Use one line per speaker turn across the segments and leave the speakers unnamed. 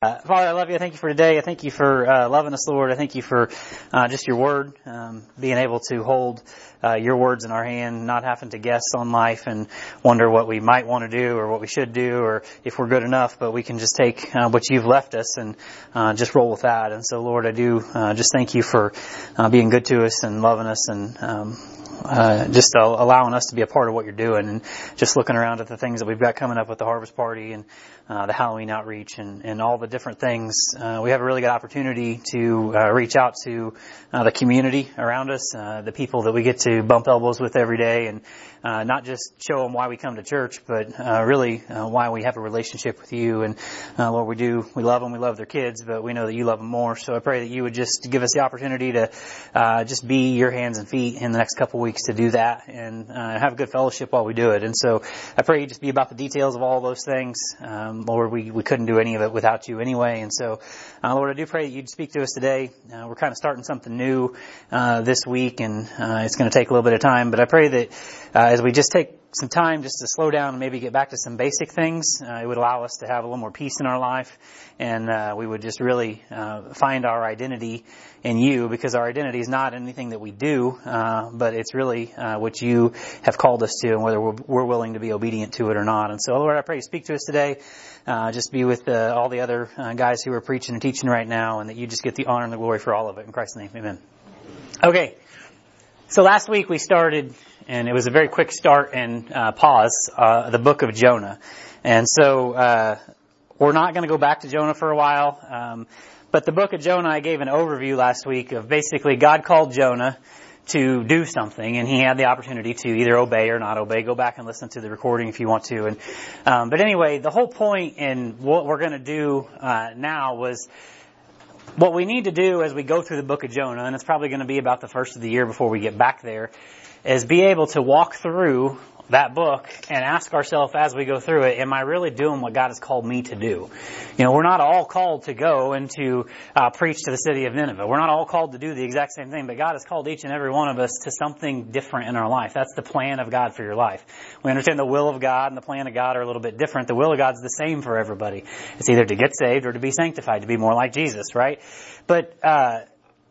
Uh, Father, I love you. I thank you for today. I thank you for uh, loving us, Lord. I thank you for uh, just your word, um, being able to hold uh, your words in our hand, not having to guess on life and wonder what we might want to do or what we should do or if we're good enough. But we can just take uh, what you've left us and uh, just roll with that. And so, Lord, I do just thank you for being good to us and loving us and um, uh, just allowing us to be a part of what you're doing and just looking around at the things that we've got coming up with the harvest party and uh, the Halloween outreach and, and all the different things. Uh, we have a really good opportunity to uh, reach out to uh, the community around us, uh, the people that we get to bump elbows with every day, and uh, not just show them why we come to church, but uh, really uh, why we have a relationship with you. And uh, Lord, we do, we love them, we love their kids, but we know that you love them more. So I pray that you would just give us the opportunity to uh, just be your hands and feet in the next couple weeks to do that and uh, have good fellowship while we do it. And so I pray you just be about the details of all those things. Um, Lord, we, we couldn't do any of it without you anyway. And so, uh, Lord, I do pray that you'd speak to us today. Uh, we're kind of starting something new, uh, this week and, uh, it's going to take a little bit of time, but I pray that, uh, as we just take some time just to slow down and maybe get back to some basic things. Uh, it would allow us to have a little more peace in our life, and uh, we would just really uh, find our identity in you because our identity is not anything that we do, uh, but it's really uh, what you have called us to, and whether we're, we're, willing to be obedient to it or not. And so, Lord, I pray you speak to us today. Uh, just be with all the other guys who are preaching and teaching right now, and that you just get the honor and the glory for all of it. In Christ's name, Amen. Okay. So last week we started and it was a very quick start and uh, pause, uh, the book of Jonah. And so uh, we're not going to go back to Jonah for a while, um, but the book of Jonah, I gave an overview last week of basically God called Jonah to do something, and he had the opportunity to either obey or not obey. Go back and listen to the recording if you want to. And um, but anyway, the whole point in what we're going to do uh, now was what we need to do as we go through the book of Jonah, and it's probably going to be about the first of the year before we get back there, is be able to walk through that book and ask ourselves as we go through it, am I really doing what God has called me to do? You know, we're not all called to go and to uh, preach to the city of Nineveh. We're not all called to do the exact same thing, but God has called each and every one of us to something different in our life. That's the plan of God for your life. We understand the will of God and the plan of God are a little bit different. The will of God's the same for everybody. It's either to get saved or to be sanctified, to be more like Jesus, right? But, uh,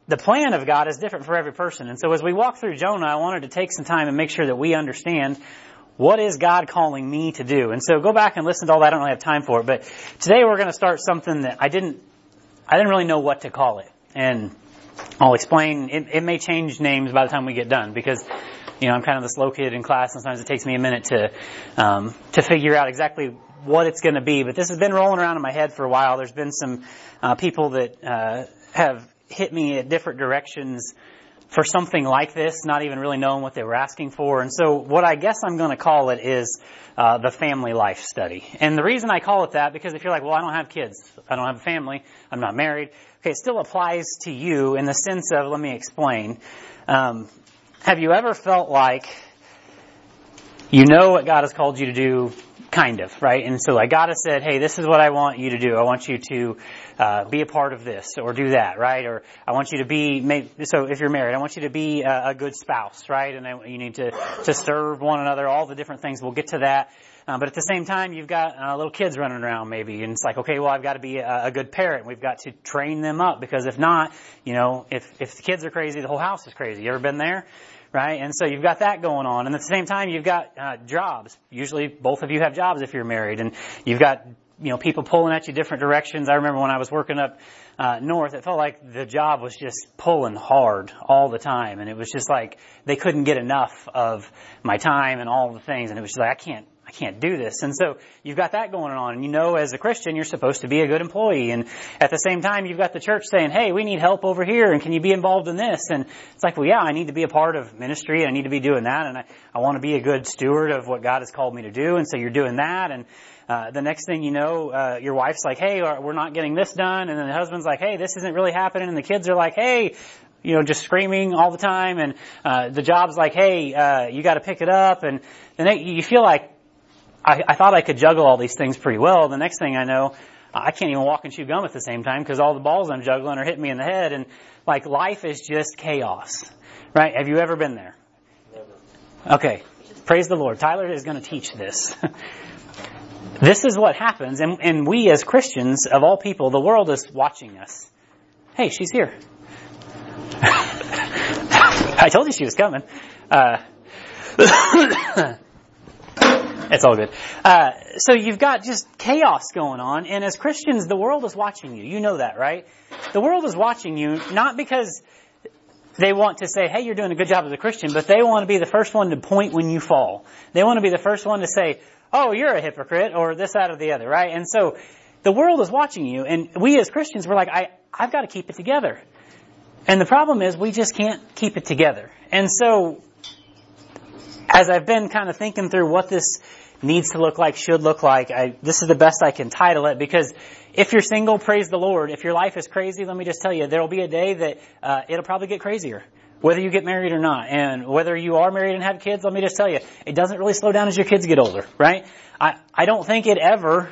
the plan of God is different for every person. And so as we walk through Jonah, I wanted to take some time and make sure that we understand what is God calling me to do. And so go back and listen to all that. I don't really have time for it, but today we're going to start something that I didn't, I didn't really know what to call it. And I'll explain, it, it may change names by the time we get done because, you know, I'm kind of the slow kid in class. And sometimes it takes me a minute to, um, to figure out exactly what it's going to be. But this has been rolling around in my head for a while. There's been some uh, people that uh, have hit me at different directions for something like this, not even really knowing what they were asking for. And so what I guess I'm going to call it is uh, the family life study. And the reason I call it that, because if you're like, well, I don't have kids, I don't have a family, I'm not married, okay, it still applies to you in the sense of, let me explain. Um, have you ever felt like you know what God has called you to do, kind of, right? And so like God has said, hey, this is what I want you to do. I want you to uh, be a part of this or do that, right? Or I want you to be, so if you're married, I want you to be a, a good spouse, right? And I, you need to, to serve one another, all the different things. We'll get to that. Uh, but at the same time, you've got uh, little kids running around maybe, and it's like, okay, well, I've got to be a, a, good parent. We've got to train them up because if not, you know, if if the kids are crazy, the whole house is crazy. You ever been there? Right? And so you've got that going on. And at the same time, you've got uh, jobs. Usually both of you have jobs if you're married. And you've got, you know, people pulling at you different directions. I remember when I was working up uh, north, it felt like the job was just pulling hard all the time. And it was just like they couldn't get enough of my time and all the things. And it was just like, I can't, I can't do this. And so you've got that going on. And you know, as a Christian, you're supposed to be a good employee. And at the same time, you've got the church saying, hey, we need help over here. And can you be involved in this? And it's like, well, yeah, I need to be a part of ministry. I need to be doing that. And I, I want to be a good steward of what God has called me to do. And so you're doing that. And uh, the next thing you know, uh, your wife's like, hey, we're not getting this done. And then the husband's like, hey, this isn't really happening. And the kids are like, hey, you know, just screaming all the time. And uh, the job's like, hey, uh, you got to pick it up. And then you feel like I, I thought I could juggle all these things pretty well. The next thing I know, I can't even walk and chew gum at the same time because all the balls I'm juggling are hitting me in the head and like life is just chaos. Right? Have you ever been there? Never. Okay. Praise the Lord. Tyler is going to teach this. this is what happens, and, and we as Christians, of all people, the world is watching us. Hey, she's here. I told you she was coming. Uh, it's all good. Uh, so you've got just chaos going on, and as Christians, the world is watching you. You know that, right? The world is watching you not because they want to say, hey, you're doing a good job as a Christian, but they want to be the first one to point when you fall. They want to be the first one to say, oh, you're a hypocrite, or this, that, or the other, right? And so the world is watching you, and we as Christians, we're like, I, I've got to keep it together. And the problem is we just can't keep it together. And so, as I've been kind of thinking through what this needs to look like, should look like, I, this is the best I can title it because if you're single, praise the Lord. If your life is crazy, let me just tell you, there will be a day that uh, it'll probably get crazier. Whether you get married or not, and whether you are married and have kids, let me just tell you, it doesn't really slow down as your kids get older, right? I, I don't think it ever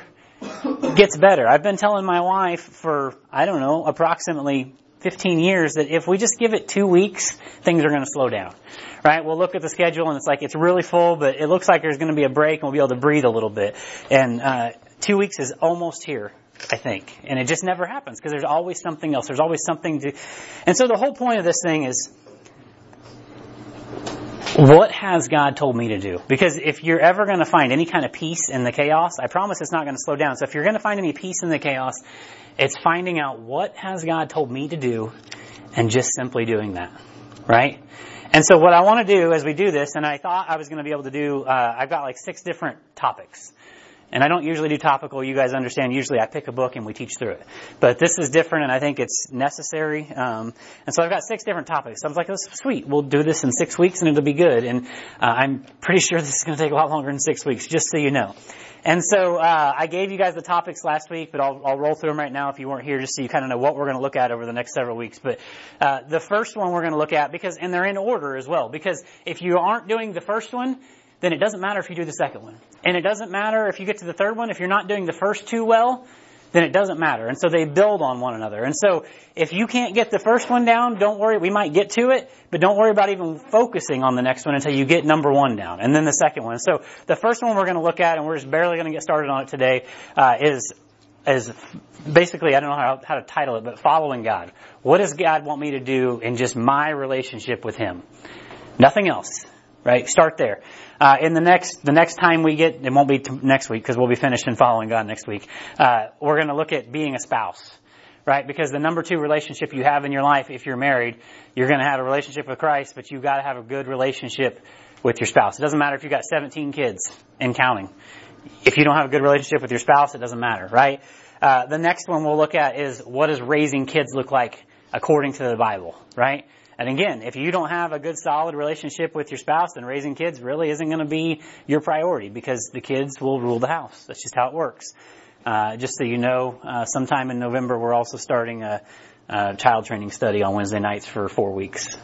gets better. I've been telling my wife for, I don't know, approximately 15 years that if we just give it two weeks, things are going to slow down. Right? We'll look at the schedule and it's like it's really full, but it looks like there's going to be a break and we'll be able to breathe a little bit. And uh, two weeks is almost here. I think. And it just never happens because there's always something else. There's always something to. And so the whole point of this thing is what has God told me to do? Because if you're ever going to find any kind of peace in the chaos, I promise it's not going to slow down. So if you're going to find any peace in the chaos, it's finding out what has God told me to do and just simply doing that. Right? And so what I want to do as we do this, and I thought I was going to be able to do, uh, I've got like six different topics. And I don't usually do topical. You guys understand. Usually I pick a book and we teach through it. But this is different and I think it's necessary. Um, and so I've got six different topics. So I was like, oh, sweet. We'll do this in six weeks and it'll be good. And uh, I'm pretty sure this is going to take a lot longer than six weeks, just so you know. And so uh, I gave you guys the topics last week, but I'll, I'll, roll through them right now if you weren't here, just so you kind of know what we're going to look at over the next several weeks. But uh, the first one we're going to look at because, and they're in order as well, because if you aren't doing the first one, then it doesn't matter if you do the second one. And it doesn't matter if you get to the third one. If you're not doing the first two well, then it doesn't matter. And so they build on one another. And so if you can't get the first one down, don't worry. We might get to it, but don't worry about even focusing on the next one until you get number one down. And then the second one. So the first one we're going to look at, and we're just barely going to get started on it today, uh, is is basically, I don't know how, how to title it, but following God. What does God want me to do in just my relationship with Him? Nothing else, right? Start there. Uh, in the next the next time we get, it won't be t- next week because we'll be finished in following God next week. Uh, we're going to look at being a spouse, right? Because the number two relationship you have in your life, if you're married, you're going to have a relationship with Christ, but you've got to have a good relationship with your spouse. It doesn't matter if you've got 17 kids and counting. If you don't have a good relationship with your spouse, it doesn't matter, right? Uh, the next one we'll look at is what does raising kids look like according to the Bible, right? And again, if you don't have a good solid relationship with your spouse, then raising kids really isn't going to be your priority because the kids will rule the house. That's just how it works. Uh, just so you know, uh, sometime in November we're also starting a, a, child training study on Wednesday nights for four weeks.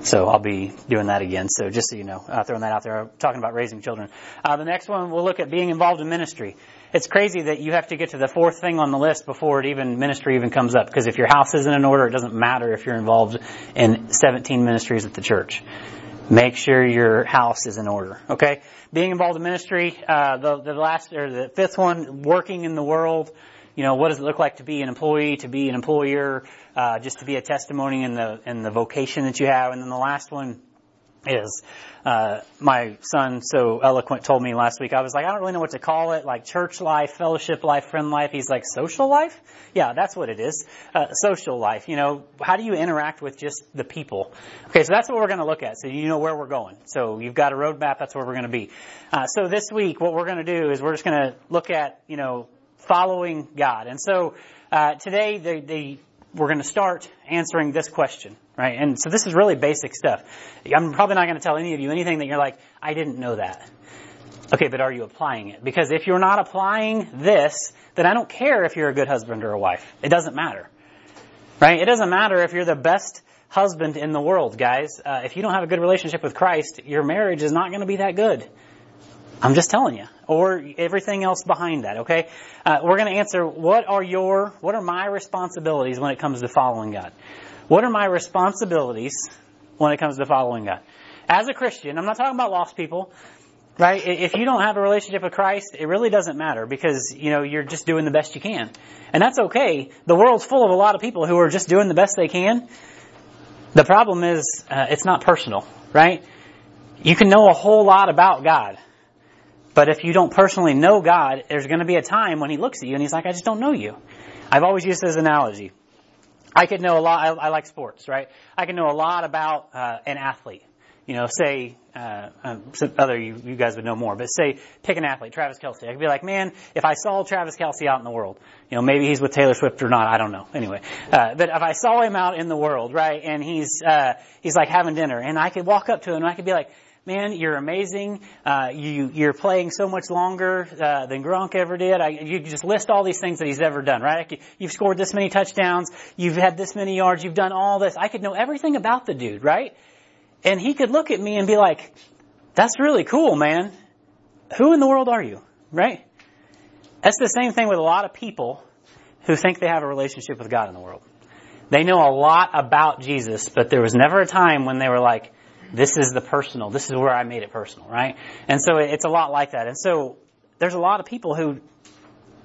So I'll be doing that again. So just so you know, uh, throwing that out there, talking about raising children. Uh, the next one we'll look at being involved in ministry it's crazy that you have to get to the fourth thing on the list before it even ministry even comes up. Because if your house isn't in order, it doesn't matter if you're involved in 17 ministries at the church. Make sure your house is in order. Okay, being involved in ministry. Uh, the the last or the fifth one, working in the world. You know, what does it look like to be an employee, to be an employer, uh, just to be a testimony in the in the vocation that you have, and then the last one is uh, my son so eloquent told me last week i was like i don't really know what to call it like church life fellowship life friend life. He's like social life? Yeah that's what it is. Uh, social life you know how do you interact with just the people? Okay so that's what we're going to look at so you know where we're going. So you've got a roadmap that's where we're going to be. Uh, so this week what we're going to do is we're just going to look at you know following god. And so uh, today the, the we're going to start answering this question, right? And so this is really basic stuff. I'm probably not going to tell any of you anything that you're like, I didn't know that. Okay, but are you applying it? Because if you're not applying this, then I don't care if you're a good husband or a wife. It doesn't matter. Right? It doesn't matter if you're the best husband in the world, guys. Uh, if you don't have a good relationship with Christ, your marriage is not going to be that good. I'm just telling you. Or everything else behind that, okay? Uh, we're going to answer what are your, what are my responsibilities when it comes to following God? What are my responsibilities when it comes to following God? As a Christian, I'm not talking about lost people. Right? If you don't have a relationship with Christ, it really doesn't matter because, you know, you're just doing the best you can. And that's okay. The world's full of a lot of people who are just doing the best they can. The problem is, uh, it's not personal, right? You can know a whole lot about God. But if you don't personally know God, there's going to be a time when He looks at you and He's like, I just don't know you. I've always used this analogy. I could know a lot, I, I like sports, right? I can know a lot about uh, an athlete you know, say, uh, um, other you, you guys would know more, but say, pick an athlete, Travis Kelce. I could be like, man, if I saw Travis Kelce out in the world, you know, maybe he's with Taylor Swift or not, I don't know. Anyway, uh, but if I saw him out in the world, right, and he's, uh, he's like having dinner, and I could walk up to him and I could be like, man, you're amazing. Uh, you, you're playing so much longer uh, than Gronk ever did. I, you just list all these things that he's ever done, right? You've scored this many touchdowns. You've had this many yards. You've done all this. I could know everything about the dude, right? And he could look at me and be like, that's really cool, man. Who in the world are you? Right? That's the same thing with a lot of people who think they have a relationship with God in the world. They know a lot about Jesus, but there was never a time when they were like, this is the personal, this is where I made it personal, right? And so it's a lot like that. And so there's a lot of people who,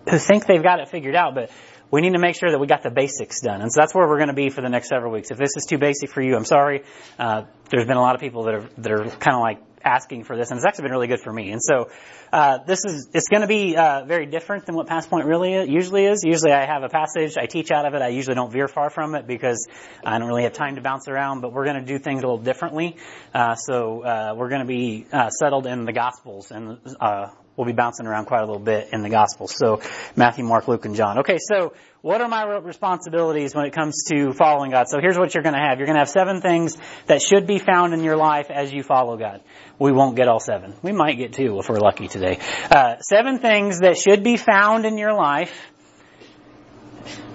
who think they've got it figured out, but we need to make sure that we got the basics done. And so that's where we're going to be for the next several weeks. If this is too basic for you, I'm sorry. Uh, there's been a lot of people that are, that are kind of like asking for this, and it's actually been really good for me. And so, uh, this is, it's going to be, uh, very different than what Past Point really is, usually is. Usually I have a passage, I teach out of it, I usually don't veer far from it because I don't really have time to bounce around, but we're going to do things a little differently. Uh, so, uh, we're going to be, uh, settled in the Gospels and, uh, we'll be bouncing around quite a little bit in the Gospels. So Matthew, Mark, Luke, and John. Okay, so what are my responsibilities when it comes to following God? So here's what you're going to have. You're going to have seven things that should be found in your life as you follow God. We won't get all seven. We might get two if we're lucky today. Uh, seven things that should be found in your life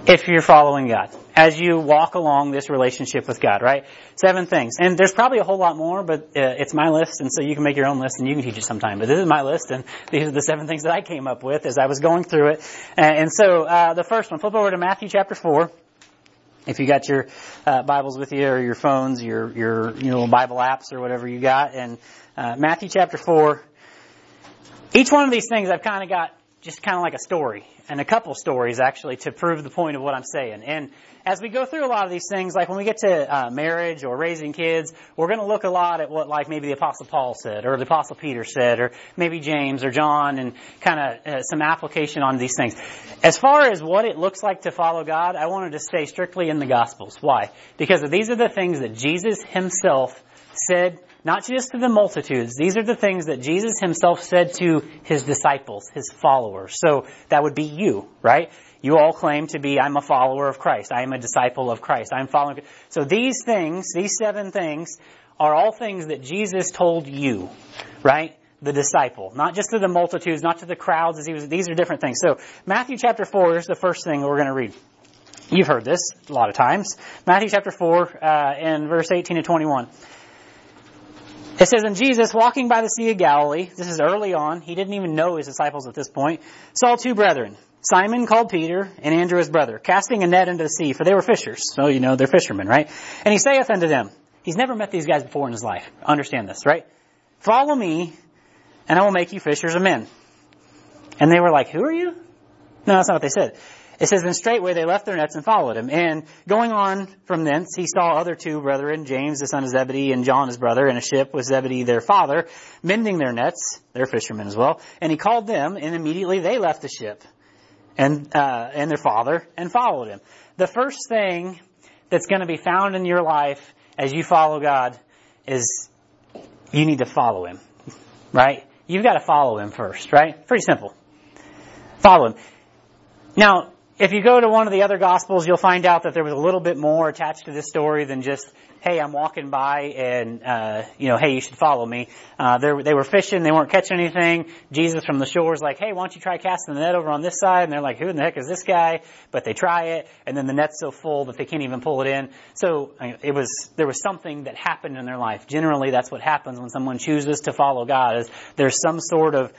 if you're following God as you walk along this relationship with God, right? Seven things. And there's probably a whole lot more, but uh, it's my list, and so you can make your own list and you can teach it sometime. But this is my list, and these are the seven things that I came up with as I was going through it. And, and so uh, the first one, flip over to Matthew chapter 4. If you got your uh, Bibles with you or your phones, your your you know Bible apps or whatever you got, and uh, Matthew chapter four. Each one of these things I've kind of got just kind of like a story and a couple stories actually to prove the point of what I'm saying. And as we go through a lot of these things, like when we get to uh, marriage or raising kids, we're going to look a lot at what like maybe the Apostle Paul said or the Apostle Peter said or maybe James or John and kind of uh, some application on these things. As far as what it looks like to follow God, I wanted to stay strictly in the Gospels. Why? Because these are the things that Jesus himself said not just to the multitudes. These are the things that Jesus himself said to his disciples, his followers. So that would be you, right? You all claim to be, I'm a follower of Christ. I am a disciple of Christ. I'm following. So these things, these seven things, are all things that Jesus told you, right? The disciple. Not just to the multitudes, not to the crowds as he was, these are different things. So Matthew chapter 4 is the first thing we're going to read. You've heard this a lot of times. Matthew chapter 4, uh, and verse 18 to 21. It says, And Jesus, walking by the Sea of Galilee, this is early on, he didn't even know his disciples at this point, saw two brethren, Simon called Peter, and Andrew his brother, casting a net into the sea, for they were fishers. So, you know, they're fishermen, right? And he saith unto them, he's never met these guys before in his life. Understand this, right? Follow me, and I will make you fishers of men. And they were like, who are you? No, that's not what they said. It says, then straightway they left their nets and followed him. And going on from thence, he saw other two brethren, James the son of Zebedee and John his brother, in a ship with Zebedee their father, mending their nets. They're fishermen as well. And he called them, and immediately they left the ship and, uh, and their father and followed him. The first thing that's going to be found in your life as you follow God is you need to follow him. Right? You've got to follow him first, right? Pretty simple. Follow him. Now, if you go to one of the other gospels, you'll find out that there was a little bit more attached to this story than just, hey, I'm walking by and, uh, you know, hey, you should follow me. Uh, they were fishing, they weren't catching anything. Jesus from the shore is like, hey, why don't you try casting the net over on this side? And they're like, who in the heck is this guy? But they try it, and then the net's so full that they can't even pull it in. So it was, there was something that happened in their life. Generally, that's what happens when someone chooses to follow God is there's some sort of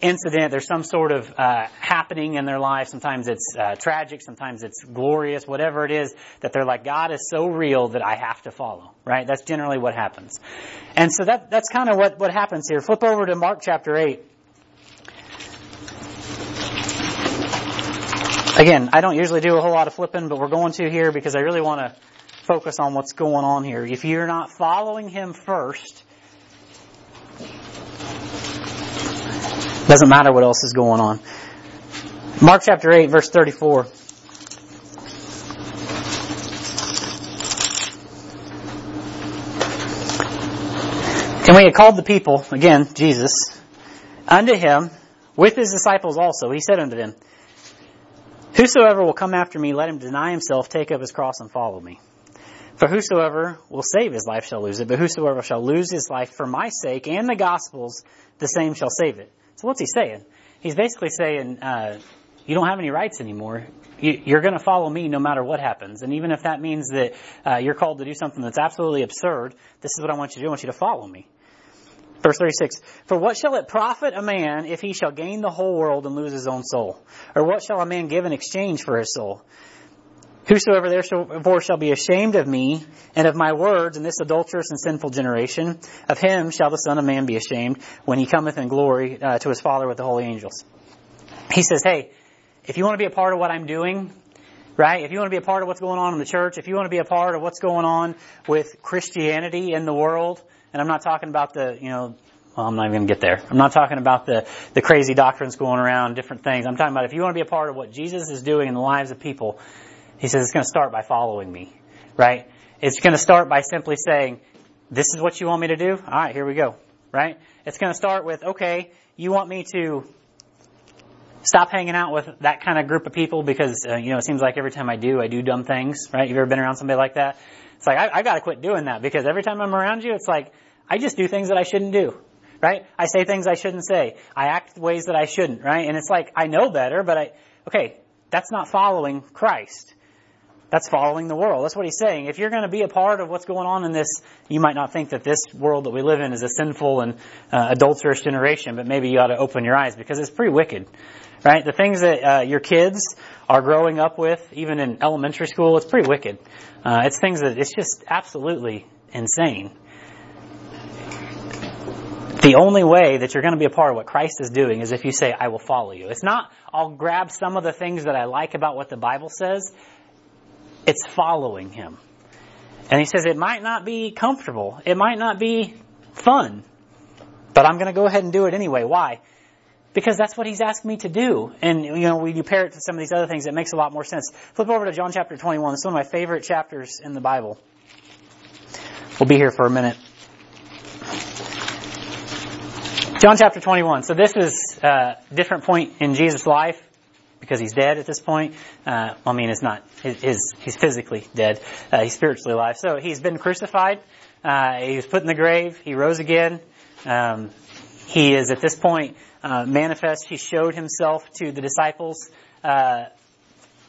incident, there's some sort of uh, happening in their life. Sometimes it's uh, tragic, sometimes it's glorious, whatever it is, that they're like, God is so real that I have to follow, right? That's generally what happens. And so that, that's kind of what, what happens here. Flip over to Mark chapter 8. Again, I don't usually do a whole lot of flipping, but we're going to here because I really want to focus on what's going on here. If you're not following Him first, Doesn't matter what else is going on. Mark chapter 8 verse 34. And we had called the people, again, Jesus, unto him, with his disciples also. He said unto them, Whosoever will come after me, let him deny himself, take up his cross, and follow me. For whosoever will save his life shall lose it, but whosoever shall lose his life for my sake and the gospel's, the same shall save it. So what's he saying? He's basically saying, uh, you don't have any rights anymore. You, are going to follow me no matter what happens. And even if that means that uh, you're called to do something that's absolutely absurd, this is what I want you to do. I want you to follow me. Verse 36, For what shall it profit a man if he shall gain the whole world and lose his own soul? Or what shall a man give in exchange for his soul? Whosoever therefore shall be ashamed of me and of my words in this adulterous and sinful generation, of him shall the Son of Man be ashamed when he cometh in glory uh, to his Father with the holy angels. He says, hey, if you want to be a part of what I'm doing, right? If you want to be a part of what's going on in the church, if you want to be a part of what's going on with Christianity in the world, and I'm not talking about the, you know, well, I'm not even going to get there. I'm not talking about the, the crazy doctrines going around, different things. I'm talking about if you want to be a part of what Jesus is doing in the lives of people, he says it's going to start by following me, right? It's going to start by simply saying, this is what you want me to do? All right, here we go, right? It's going to start with, okay, you want me to stop hanging out with that kind of group of people because, uh, you know, it seems like every time I do, I do dumb things, right? You've ever been around somebody like that? It's like, I, I gotta quit doing that because every time I'm around you, it's like, I just do things that I shouldn't do, right? I say things I shouldn't say. I act ways that I shouldn't, right? And it's like, I know better, but I, okay, that's not following Christ. That's following the world. That's what he's saying. If you're going to be a part of what's going on in this, you might not think that this world that we live in is a sinful and uh, adulterous generation, but maybe you ought to open your eyes because it's pretty wicked, right? The things that uh, your kids are growing up with, even in elementary school, it's pretty wicked. Uh, it's things that it's just absolutely insane. The only way that you're going to be a part of what Christ is doing is if you say, I will follow you. It's not, I'll grab some of the things that I like about what the Bible says it's following him. And he says it might not be comfortable. It might not be fun. But I'm going to go ahead and do it anyway. Why? Because that's what he's asked me to do. And, you know, when you pair it to some of these other things, it makes a lot more sense. Flip over to John chapter 21. It's one of my favorite chapters in the Bible. We'll be here for a minute. John chapter 21. So this is a different point in Jesus' life because he's dead at this point. Uh, I mean, it's not his, he's physically dead. Uh, he's spiritually alive. So he's been crucified. Uh, he was put in the grave. He rose again. Um, he is at this point uh, manifest. He showed himself to the disciples uh,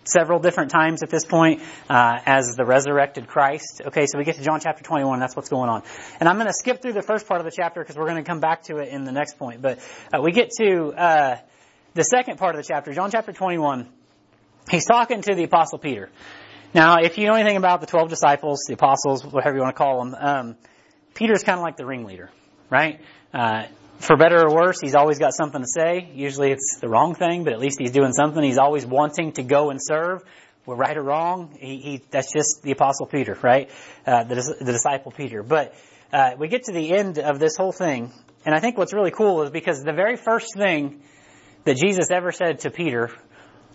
several different times at this point uh, as the resurrected Christ. Okay, so we get to John chapter 21. That's what's going on. And I'm going to skip through the first part of the chapter because we're going to come back to it in the next point. But we get to uh, the second part of the chapter, John chapter 21, he's talking to the apostle Peter. Now, if you know anything about the 12 disciples, the apostles, whatever you want to call them, um, Peter's kind of like the ringleader, right? Uh, for better or worse, he's always got something to say. Usually it's the wrong thing, but at least he's doing something. He's always wanting to go and serve. We're right or wrong. He, he that's just the apostle Peter, right? Uh, the, the disciple Peter. But, uh, we get to the end of this whole thing, and I think what's really cool is because the very first thing that Jesus ever said to Peter,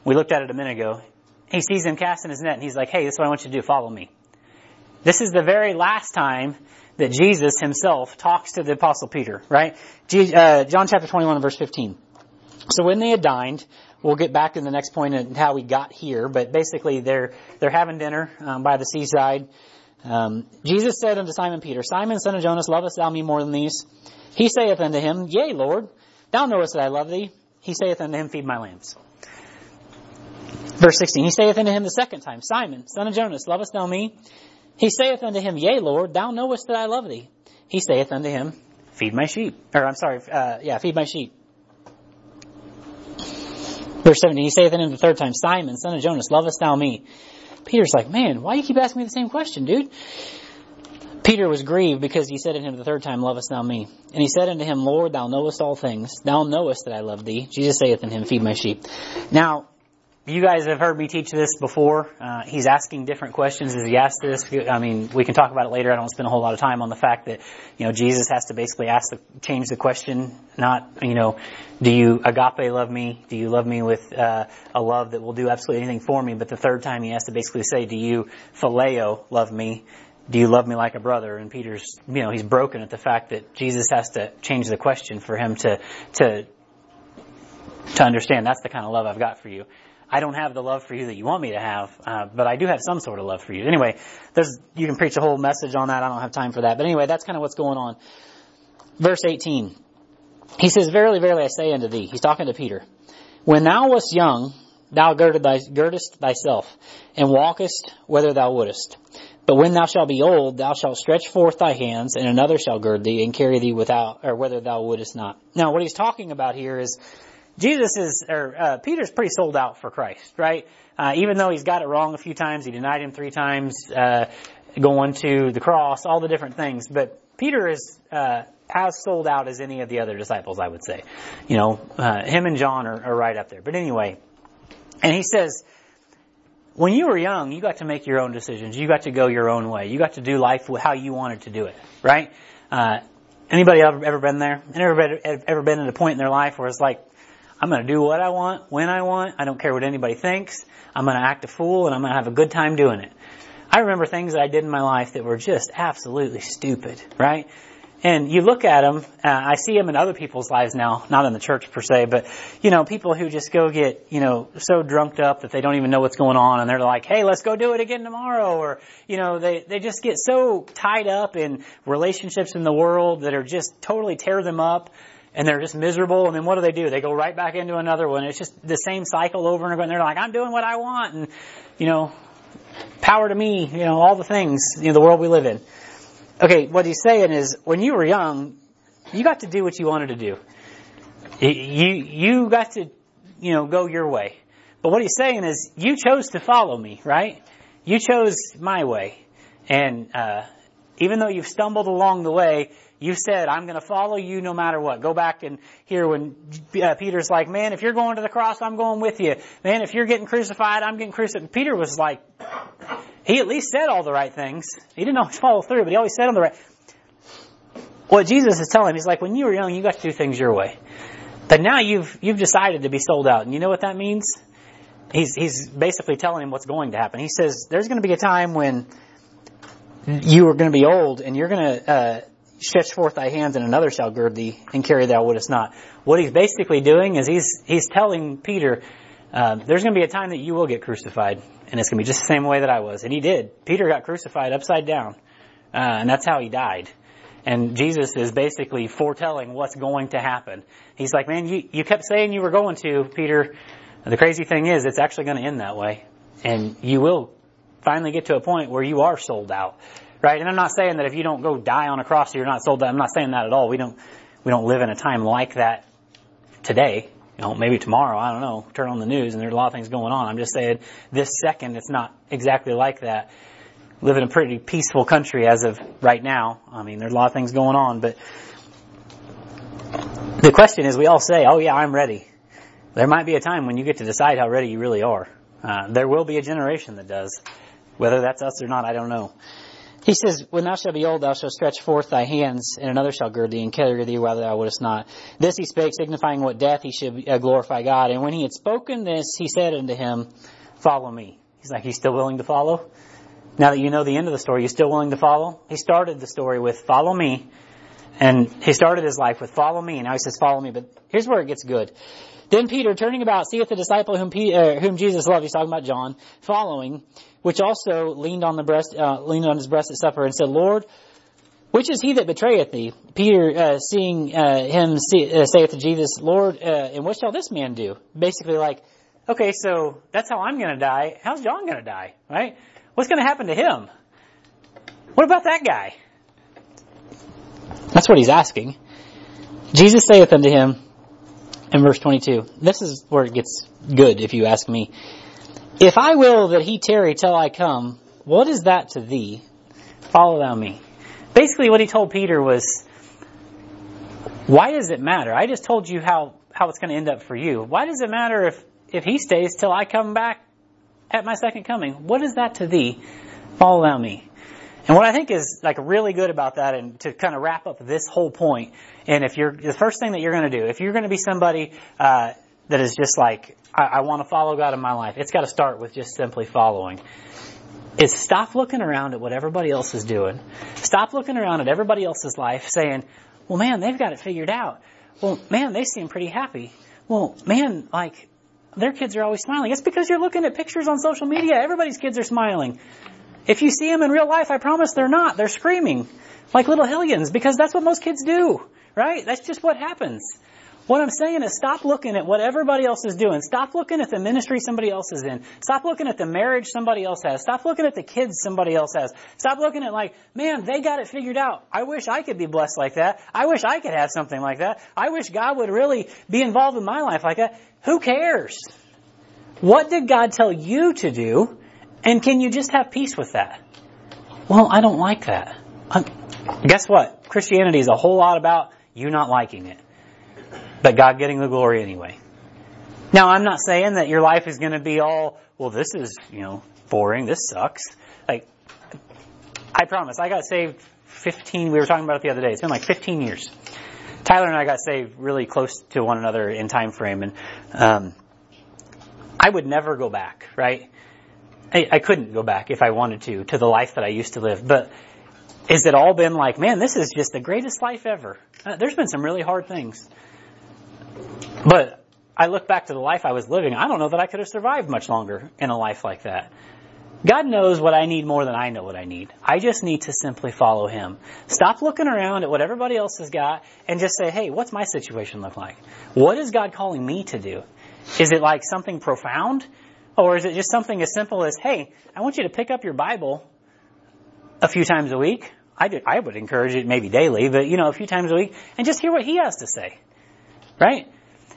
we looked at it a minute ago, he sees him casting his net and he's like, hey, this is what I want you to do, follow me. This is the very last time that Jesus himself talks to the apostle Peter, right? Uh, John chapter 21 verse 15. So when they had dined, we'll get back to the next point and how we got here, but basically they're, they're having dinner um, by the seaside. Um, Jesus said unto Simon Peter, Simon, son of Jonas, lovest thou me more than these? He saith unto him, Yea, Lord, thou knowest that I love thee. He saith unto him, Feed my lambs. Verse 16, He saith unto him the second time, Simon, son of Jonas, lovest thou me? He saith unto him, Yea, Lord, thou knowest that I love thee. He saith unto him, Feed my sheep. Or, I'm sorry, uh, yeah, feed my sheep. Verse 17, he saith unto him the third time, Simon, son of Jonas, lovest thou me? Peter's like, man, why do you keep asking me the same question, dude? Peter was grieved because he said unto him the third time, Lovest thou me? And he said unto him, Lord, thou knowest all things. Thou knowest that I love thee. Jesus saith unto him, Feed my sheep. Now, you guys have heard me teach this before. Uh, he's asking different questions as he asks this. I mean, we can talk about it later. I don't spend a whole lot of time on the fact that, you know, Jesus has to basically ask the, change the question, not, you know, do you agape love me? Do you love me with uh, a love that will do absolutely anything for me? But the third time he has to basically say, do you phileo love me? Do you love me like a brother? And Peter's, you know, he's broken at the fact that Jesus has to change the question for him to, to, to understand that's the kind of love I've got for you. I don't have the love for you that you want me to have, uh, but I do have some sort of love for you. Anyway, there's, you can preach a whole message on that. I don't have time for that. But anyway, that's kind of what's going on. Verse 18. He says, Verily, verily, I say unto thee, he's talking to Peter, when thou wast young, thou girdest thyself, and walkest whither thou wouldest. But when thou shalt be old, thou shalt stretch forth thy hands, and another shall gird thee and carry thee without, or whether thou wouldest not. Now, what he's talking about here is Jesus is, or uh, Peter's pretty sold out for Christ, right? Uh, even though he's got it wrong a few times, he denied him three times, uh, going to the cross, all the different things. But Peter is uh, as sold out as any of the other disciples, I would say. You know, uh, him and John are, are right up there. But anyway, and he says, when you were young, you got to make your own decisions. You got to go your own way. You got to do life how you wanted to do it, right? Uh, anybody ever, ever been there? Ever, ever been at a point in their life where it's like, I'm going to do what I want, when I want. I don't care what anybody thinks. I'm going to act a fool and I'm going to have a good time doing it. I remember things that I did in my life that were just absolutely stupid, right? And you look at them, uh, I see them in other people's lives now, not in the church per se, but, you know, people who just go get, you know, so drunked up that they don't even know what's going on and they're like, hey, let's go do it again tomorrow. Or, you know, they, they just get so tied up in relationships in the world that are just totally tear them up and they're just miserable. And then what do they do? They go right back into another one. It's just the same cycle over and over. And they're like, I'm doing what I want. And, you know, power to me, you know, all the things, you know, the world we live in. Okay, what he's saying is, when you were young, you got to do what you wanted to do. You, you got to, you know, go your way. But what he's saying is, you chose to follow me, right? You chose my way. And, uh, even though you've stumbled along the way, you said, I'm going to follow you no matter what. Go back and hear when uh, Peter's like, man, if you're going to the cross, I'm going with you. Man, if you're getting crucified, I'm getting crucified. Peter was like, he at least said all the right things. He didn't always follow through, but he always said on the right. What Jesus is telling him, he's like, when you were young, you got to do things your way. But now you've, you've decided to be sold out. And you know what that means? He's, he's basically telling him what's going to happen. He says, there's going to be a time when you are going to be old and you're going to, uh, stretch forth thy hands and another shall gird thee and carry thou wouldest not. What he's basically doing is he's, he's telling Peter, uh, there's going to be a time that you will get crucified and it's going to be just the same way that I was. And he did. Peter got crucified upside down. Uh, and that's how he died. And Jesus is basically foretelling what's going to happen. He's like, man, you, you kept saying you were going to, Peter. The crazy thing is, it's actually going to end that way. And you will finally get to a point where you are sold out. Right? And I'm not saying that if you don't go die on a cross, you're not sold. I'm not saying that at all. We don't, we don't live in a time like that today you know, maybe tomorrow, I don't know, turn on the news and there's a lot of things going on. I'm just saying this second it's not exactly like that. live in a pretty peaceful country as of right now. I mean, there's a lot of things going on, but the question is we all say, oh yeah, I'm ready. There might be a time when you get to decide how ready you really are. Uh, there will be a generation that does. Whether that's us or not, I don't know. He says, When thou shalt be old, thou shalt stretch forth thy hands, and another shall gird thee and carry thee while thou wouldest not. This he spake, signifying what death he should uh, glorify God. And when he had spoken this, he said unto him, Follow me. He's like, He's still willing to follow? Now that you know the end of the story, you still willing to follow? He started the story with, Follow me. And he started his life with, Follow me. And now he says, Follow me. But here's where it gets good. Then Peter, turning about, seeth the disciple whom, uh, whom Jesus loved, he's talking about John, following, which also leaned on the breast, uh, leaned on his breast at supper and said, Lord, which is he that betrayeth thee? Peter, uh, seeing uh, him see, uh, saith to Jesus, Lord, uh, and what shall this man do? Basically, like, okay, so that's how I'm going to die. How's John going to die? Right? What's going to happen to him? What about that guy? That's what he's asking. Jesus saith unto him, in verse 22. This is where it gets good, if you ask me. If I will that he tarry till I come, what is that to thee? Follow thou me. Basically, what he told Peter was, why does it matter? I just told you how, how it's going to end up for you. Why does it matter if, if he stays till I come back at my second coming? What is that to thee? Follow thou me. And what I think is like really good about that and to kind of wrap up this whole point, and if you're, the first thing that you're going to do, if you're going to be somebody, uh, that is just like, I, I want to follow God in my life, it's got to start with just simply following. Is stop looking around at what everybody else is doing. Stop looking around at everybody else's life saying, well man, they've got it figured out. Well man, they seem pretty happy. Well man, like, their kids are always smiling. It's because you're looking at pictures on social media. Everybody's kids are smiling. If you see them in real life, I promise they're not. They're screaming like little hellions because that's what most kids do, right? That's just what happens. What I'm saying is stop looking at what everybody else is doing. Stop looking at the ministry somebody else is in. Stop looking at the marriage somebody else has. Stop looking at the kids somebody else has. Stop looking at like, man, they got it figured out. I wish I could be blessed like that. I wish I could have something like that. I wish God would really be involved in my life like that. Who cares? What did God tell you to do? And can you just have peace with that? Well, I don't like that. Guess what? Christianity is a whole lot about you not liking it, but God getting the glory anyway. Now, I'm not saying that your life is going to be all, well, this is, you know, boring, this sucks. Like, I promise, I got saved 15, we were talking about it the other day, it's been like 15 years. Tyler and I got saved really close to one another in time frame, and um, I would never go back, right? I, couldn't go back if I wanted to, to the life that I used to live. But has it all been like, man, this is just the greatest life ever? Uh, there's been some really hard things. But I look back to the life I was living, I don't know that I could have survived much longer in a life like that. God knows what I need more than I know what I need. I just need to simply follow Him. Stop looking around at what everybody else has got and just say, hey, what's my situation look like? What is God calling me to do? Is it like something profound? Or is it just something as simple as, hey, I want you to pick up your Bible a few times a week? I, I would encourage it maybe daily, but you know, a few times a week, and just hear what he has to say. Right?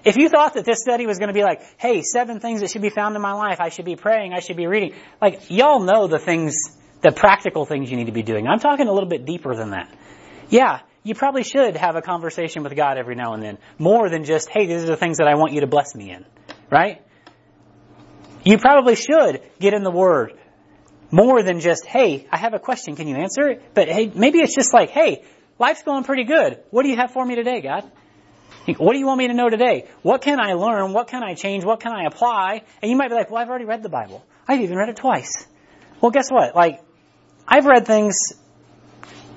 If you thought that this study was going to be like, hey, seven things that should be found in my life, I should be praying, I should be reading, like, y'all know the things, the practical things you need to be doing. I'm talking a little bit deeper than that. Yeah, you probably should have a conversation with God every now and then, more than just, hey, these are the things that I want you to bless me in. Right? You probably should get in the Word more than just, hey, I have a question, can you answer it? But hey, maybe it's just like, hey, life's going pretty good. What do you have for me today, God? What do you want me to know today? What can I learn? What can I change? What can I apply? And you might be like, well, I've already read the Bible. I've even read it twice. Well, guess what? Like, I've read things,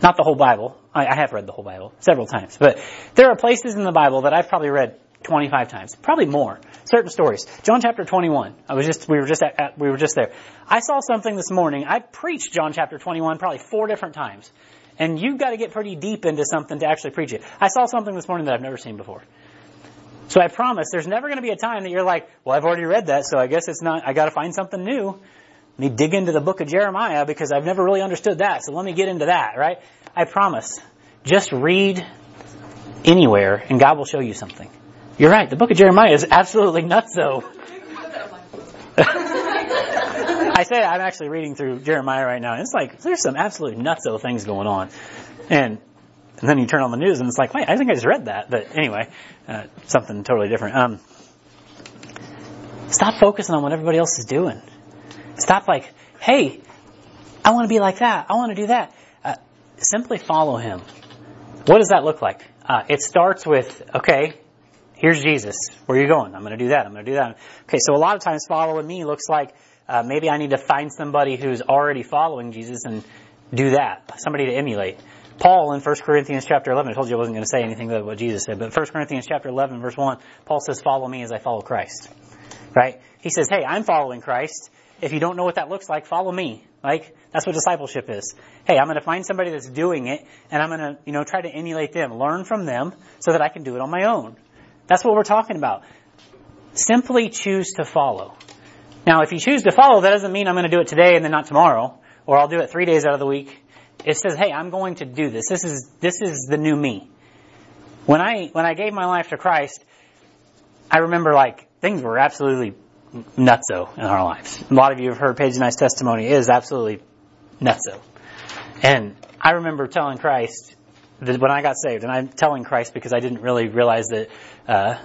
not the whole Bible. I, I have read the whole Bible several times, but there are places in the Bible that I've probably read 25 times, probably more. Certain stories. John chapter 21. I was just, we were just at, at, we were just there. I saw something this morning. I preached John chapter 21 probably four different times. And you've got to get pretty deep into something to actually preach it. I saw something this morning that I've never seen before. So I promise there's never going to be a time that you're like, well, I've already read that, so I guess it's not, I got to find something new. Let me dig into the book of Jeremiah because I've never really understood that, so let me get into that, right? I promise. Just read anywhere and God will show you something. You're right. The book of Jeremiah is absolutely nuts though. I say I'm actually reading through Jeremiah right now. And it's like, there's some absolute nutso things going on. And, and then you turn on the news and it's like, wait, I think I just read that. But anyway, uh, something totally different. Um, stop focusing on what everybody else is doing. Stop like, hey, I want to be like that. I want to do that. Uh, simply follow him. What does that look like? Uh, it starts with, okay, Here's Jesus. Where are you going? I'm going to do that. I'm going to do that. Okay, so a lot of times following me looks like uh, maybe I need to find somebody who's already following Jesus and do that. Somebody to emulate. Paul in 1 Corinthians chapter 11, I told you I wasn't going to say anything about what Jesus said, but 1 Corinthians chapter 11 verse 1, Paul says, follow me as I follow Christ. Right? He says, hey, I'm following Christ. If you don't know what that looks like, follow me. Like, that's what discipleship is. Hey, I'm going to find somebody that's doing it, and I'm going to, you know, try to emulate them, learn from them, so that I can do it on my own. That's what we're talking about. Simply choose to follow. Now, if you choose to follow, that doesn't mean I'm going to do it today and then not tomorrow, or I'll do it three days out of the week. It says, hey, I'm going to do this. This is, this is the new me. When I, when I gave my life to Christ, I remember like things were absolutely nutso in our lives. A lot of you have heard Paige and I's testimony. Is absolutely nutso. And I remember telling Christ that when I got saved, and I'm telling Christ because I didn't really realize that uh,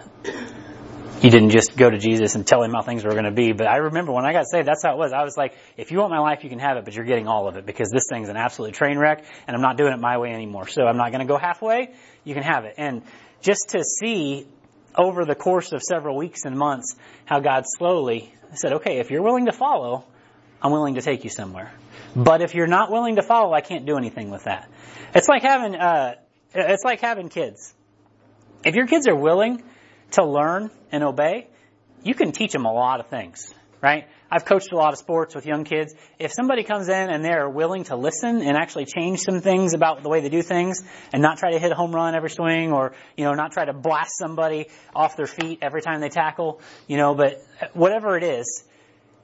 you didn't just go to Jesus and tell him how things were going to be. But I remember when I got saved, that's how it was. I was like, if you want my life, you can have it, but you're getting all of it because this thing's an absolute train wreck, and I'm not doing it my way anymore. So I'm not going to go halfway. You can have it. And just to see over the course of several weeks and months how God slowly said, okay, if you're willing to follow, I'm willing to take you somewhere. But if you're not willing to follow, I can't do anything with that. It's like having, uh, it's like having kids. If your kids are willing to learn and obey, you can teach them a lot of things, right? I've coached a lot of sports with young kids. If somebody comes in and they're willing to listen and actually change some things about the way they do things and not try to hit a home run every swing or, you know, not try to blast somebody off their feet every time they tackle, you know, but whatever it is,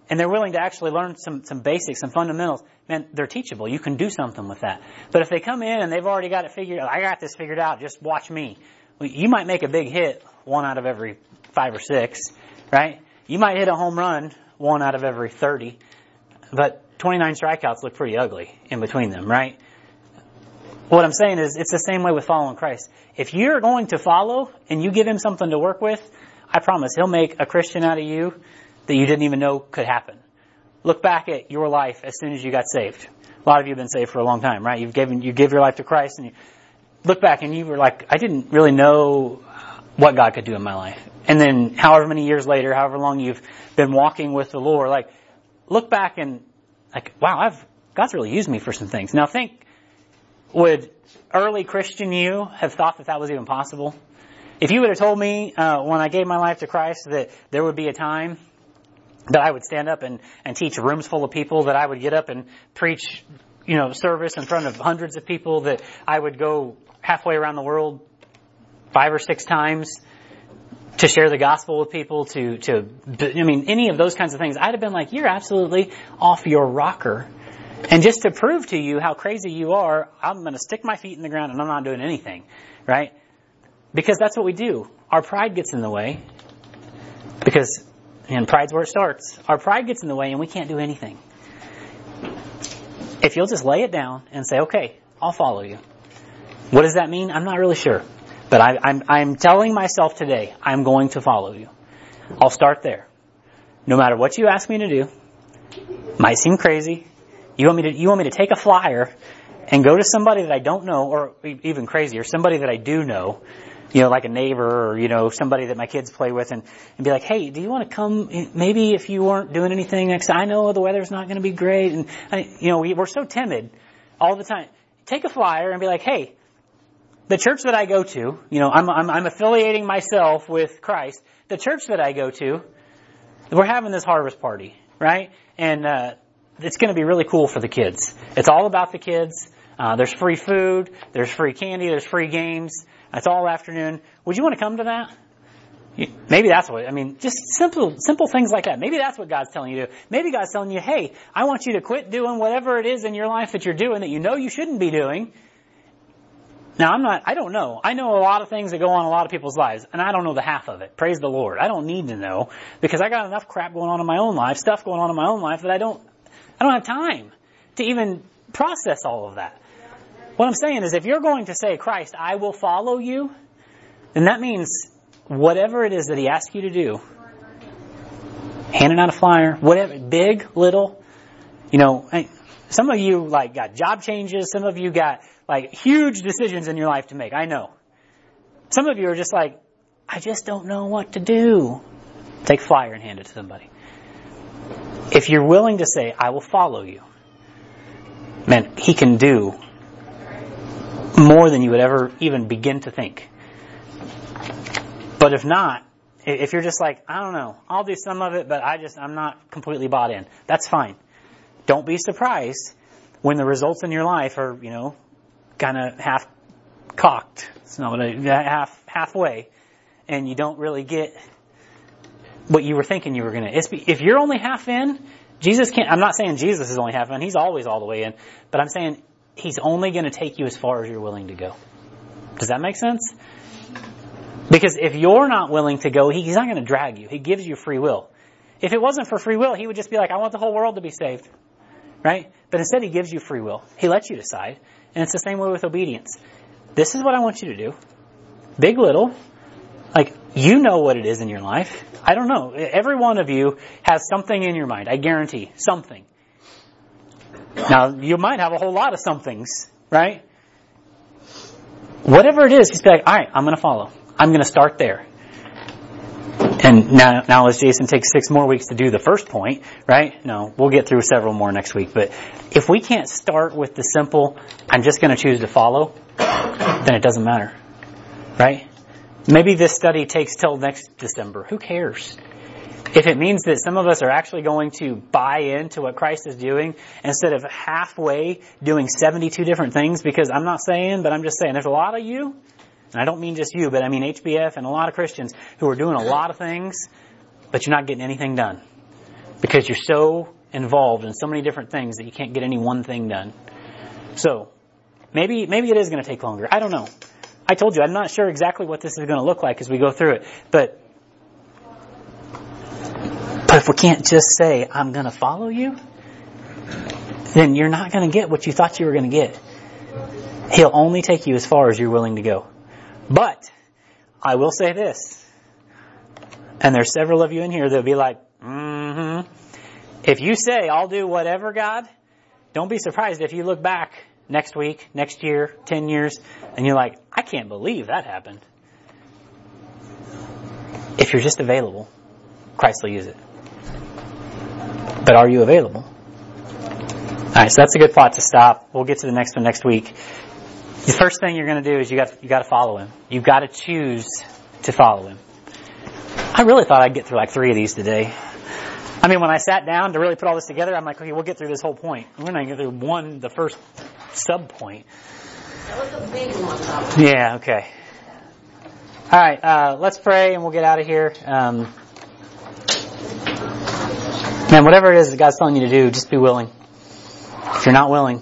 and they're willing to actually learn some, some basics, some fundamentals, man, they're teachable. You can do something with that. But if they come in and they've already got it figured out, I got this figured out, just watch me. Well, you might make a big hit one out of every five or six, right? You might hit a home run one out of every 30, but 29 strikeouts look pretty ugly in between them, right? What I'm saying is it's the same way with following Christ. If you're going to follow and you give him something to work with, I promise he'll make a Christian out of you that you didn't even know could happen. Look back at your life as soon as you got saved. A lot of you have been saved for a long time, right? You've given, you give your life to Christ and you look back and you were like, I didn't really know what God could do in my life. And then however many years later, however long you've been walking with the Lord, like, look back and like, wow, I've, God's really used me for some things. Now think, would early Christian you have thought that that was even possible? If you would have told me, uh, when I gave my life to Christ that there would be a time that I would stand up and, and teach rooms full of people, that I would get up and preach, you know, service in front of hundreds of people, that I would go halfway around the world five or six times to share the gospel with people, to, to, I mean, any of those kinds of things, I'd have been like, you're absolutely off your rocker. And just to prove to you how crazy you are, I'm going to stick my feet in the ground and I'm not doing anything, right? Because that's what we do. Our pride gets in the way. Because and pride's where it starts. Our pride gets in the way and we can't do anything. If you'll just lay it down and say, okay, I'll follow you. What does that mean? I'm not really sure. But I, I'm, I'm telling myself today, I'm going to follow you. I'll start there. No matter what you ask me to do, might seem crazy. You want me to, you want me to take a flyer and go to somebody that I don't know, or even crazier, somebody that I do know, you know, like a neighbor or, you know, somebody that my kids play with and, and be like, hey, do you want to come, maybe if you weren't doing anything next, I know the weather's not going to be great. And, I, you know, we, we're so timid all the time. Take a flyer and be like, hey, the church that I go to, you know, I'm, I'm, I'm affiliating myself with Christ. The church that I go to, we're having this harvest party, right? And, uh, it's going to be really cool for the kids. It's all about the kids. Uh, there's free food, there's free candy, there's free games. It's all afternoon. Would you want to come to that? Maybe that's what, I mean, just simple, simple things like that. Maybe that's what God's telling you to do. Maybe God's telling you, hey, I want you to quit doing whatever it is in your life that you're doing that you know you shouldn't be doing. Now I'm not, I don't know. I know a lot of things that go on in a lot of people's lives, and I don't know the half of it. Praise the Lord. I don't need to know, because I got enough crap going on in my own life, stuff going on in my own life that I don't, I don't have time to even process all of that. What I'm saying is if you're going to say, Christ, I will follow you, then that means whatever it is that he asks you to do, handing out a flyer, whatever, big, little, you know, some of you like got job changes, some of you got like huge decisions in your life to make, I know. Some of you are just like, I just don't know what to do. Take flyer and hand it to somebody. If you're willing to say, I will follow you, man, he can do more than you would ever even begin to think. But if not, if you're just like, I don't know, I'll do some of it, but I just, I'm not completely bought in. That's fine. Don't be surprised when the results in your life are, you know, kind of half cocked. It's not what I, half, halfway. And you don't really get what you were thinking you were gonna. If you're only half in, Jesus can't, I'm not saying Jesus is only half in, He's always all the way in, but I'm saying He's only going to take you as far as you're willing to go. Does that make sense? Because if you're not willing to go, he's not going to drag you. He gives you free will. If it wasn't for free will, he would just be like, I want the whole world to be saved. Right? But instead, he gives you free will. He lets you decide. And it's the same way with obedience. This is what I want you to do. Big, little. Like, you know what it is in your life. I don't know. Every one of you has something in your mind. I guarantee. Something. Now, you might have a whole lot of somethings, right? Whatever it is, just be like, alright, I'm gonna follow. I'm gonna start there. And now, now as Jason takes six more weeks to do the first point, right? No, we'll get through several more next week. But if we can't start with the simple, I'm just going to choose to follow, then it doesn't matter, right? Maybe this study takes till next December. Who cares? If it means that some of us are actually going to buy into what Christ is doing instead of halfway doing 72 different things, because I'm not saying, but I'm just saying there's a lot of you and I don't mean just you, but I mean HBF and a lot of Christians who are doing a lot of things, but you're not getting anything done. Because you're so involved in so many different things that you can't get any one thing done. So, maybe, maybe it is going to take longer. I don't know. I told you, I'm not sure exactly what this is going to look like as we go through it. But, but if we can't just say, I'm going to follow you, then you're not going to get what you thought you were going to get. He'll only take you as far as you're willing to go. But I will say this, and there's several of you in here that'll be like, mm-hmm. If you say, I'll do whatever, God, don't be surprised if you look back next week, next year, 10 years, and you're like, I can't believe that happened. If you're just available, Christ will use it. But are you available? Alright, so that's a good spot to stop. We'll get to the next one next week. The first thing you're going to do is you got you got to follow him. You've got to choose to follow him. I really thought I'd get through like three of these today. I mean, when I sat down to really put all this together, I'm like, okay, we'll get through this whole point. We're going to get through one, the first sub point.
That was a big one.
Yeah. Okay. All right. Uh, let's pray and we'll get out of here. Um, man, whatever it is that God's telling you to do, just be willing. If you're not willing,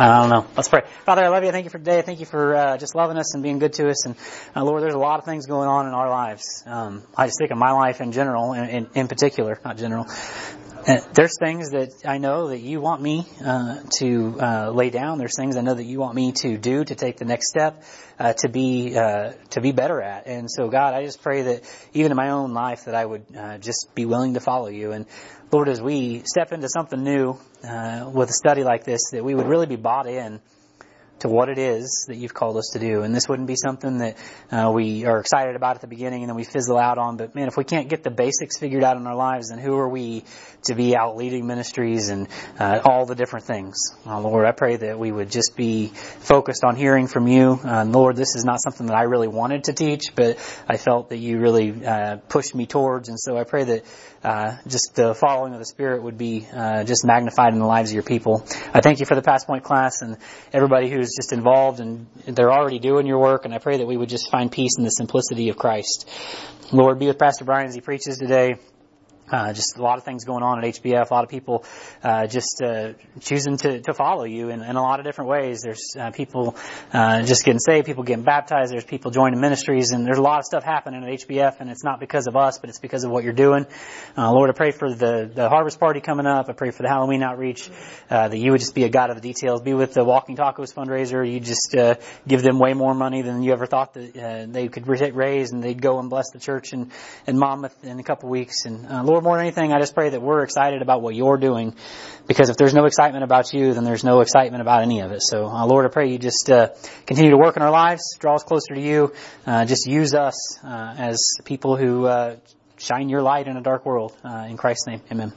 I don't know. Let's pray. Father, I love you. Thank you for today. Thank you for uh, just loving us and being good to us. And uh, Lord, there's a lot of things going on in our lives. Um, I just think of my life in general, in, in, in particular, not general. There's things that I know that you want me uh, to uh, lay down. There's things I know that you want me to do to take the next step uh, to be uh, to be better at. And so, God, I just pray that even in my own life, that I would uh, just be willing to follow you. And Lord, as we step into something new uh with a study like this, that we would really be bought in to what it is that you've called us to do. And this wouldn't be something that uh, we are excited about at the beginning and then we fizzle out on. But man, if we can't get the basics figured out in our lives, then who are we to be out leading ministries and uh, all the different things? Uh, Lord, I pray that we would just be focused on hearing from you. Uh, Lord, this is not something that I really wanted to teach, but I felt that you really uh, pushed me towards. And so I pray that uh, just the following of the Spirit would be just magnified in the lives of your people. I thank you for the Past Point class and everybody who's just involved and they're already doing your work. And I pray that we would just find peace in the simplicity of Christ. Lord, be with Pastor Brian as he preaches today. Uh, just a lot of things going on at HBF. A lot of people uh, just uh, choosing to, to follow you in, in a lot of different ways. There's uh, people uh, just getting saved, people getting baptized. There's people joining ministries, and there's a lot of stuff happening at HBF. And it's not because of us, but it's because of what you're doing. Uh, Lord, I pray for the the harvest party coming up. I pray for the Halloween outreach that you would just be a God of the details. Be with the Walking Tacos fundraiser. You just give them way more money than you ever thought that they could raise, and they'd go and bless the church in, Monmouth in a couple weeks. And Lord. Lord, more than anything, I just pray that we're excited about what you're doing. Because if there's no excitement about you, then there's no excitement about any of it. So, uh, Lord, I pray you just uh, continue to work in our lives, draw us closer to you. Uh, just use us uh, as people who uh, shine your light in a dark world. Uh, in Christ's name, amen.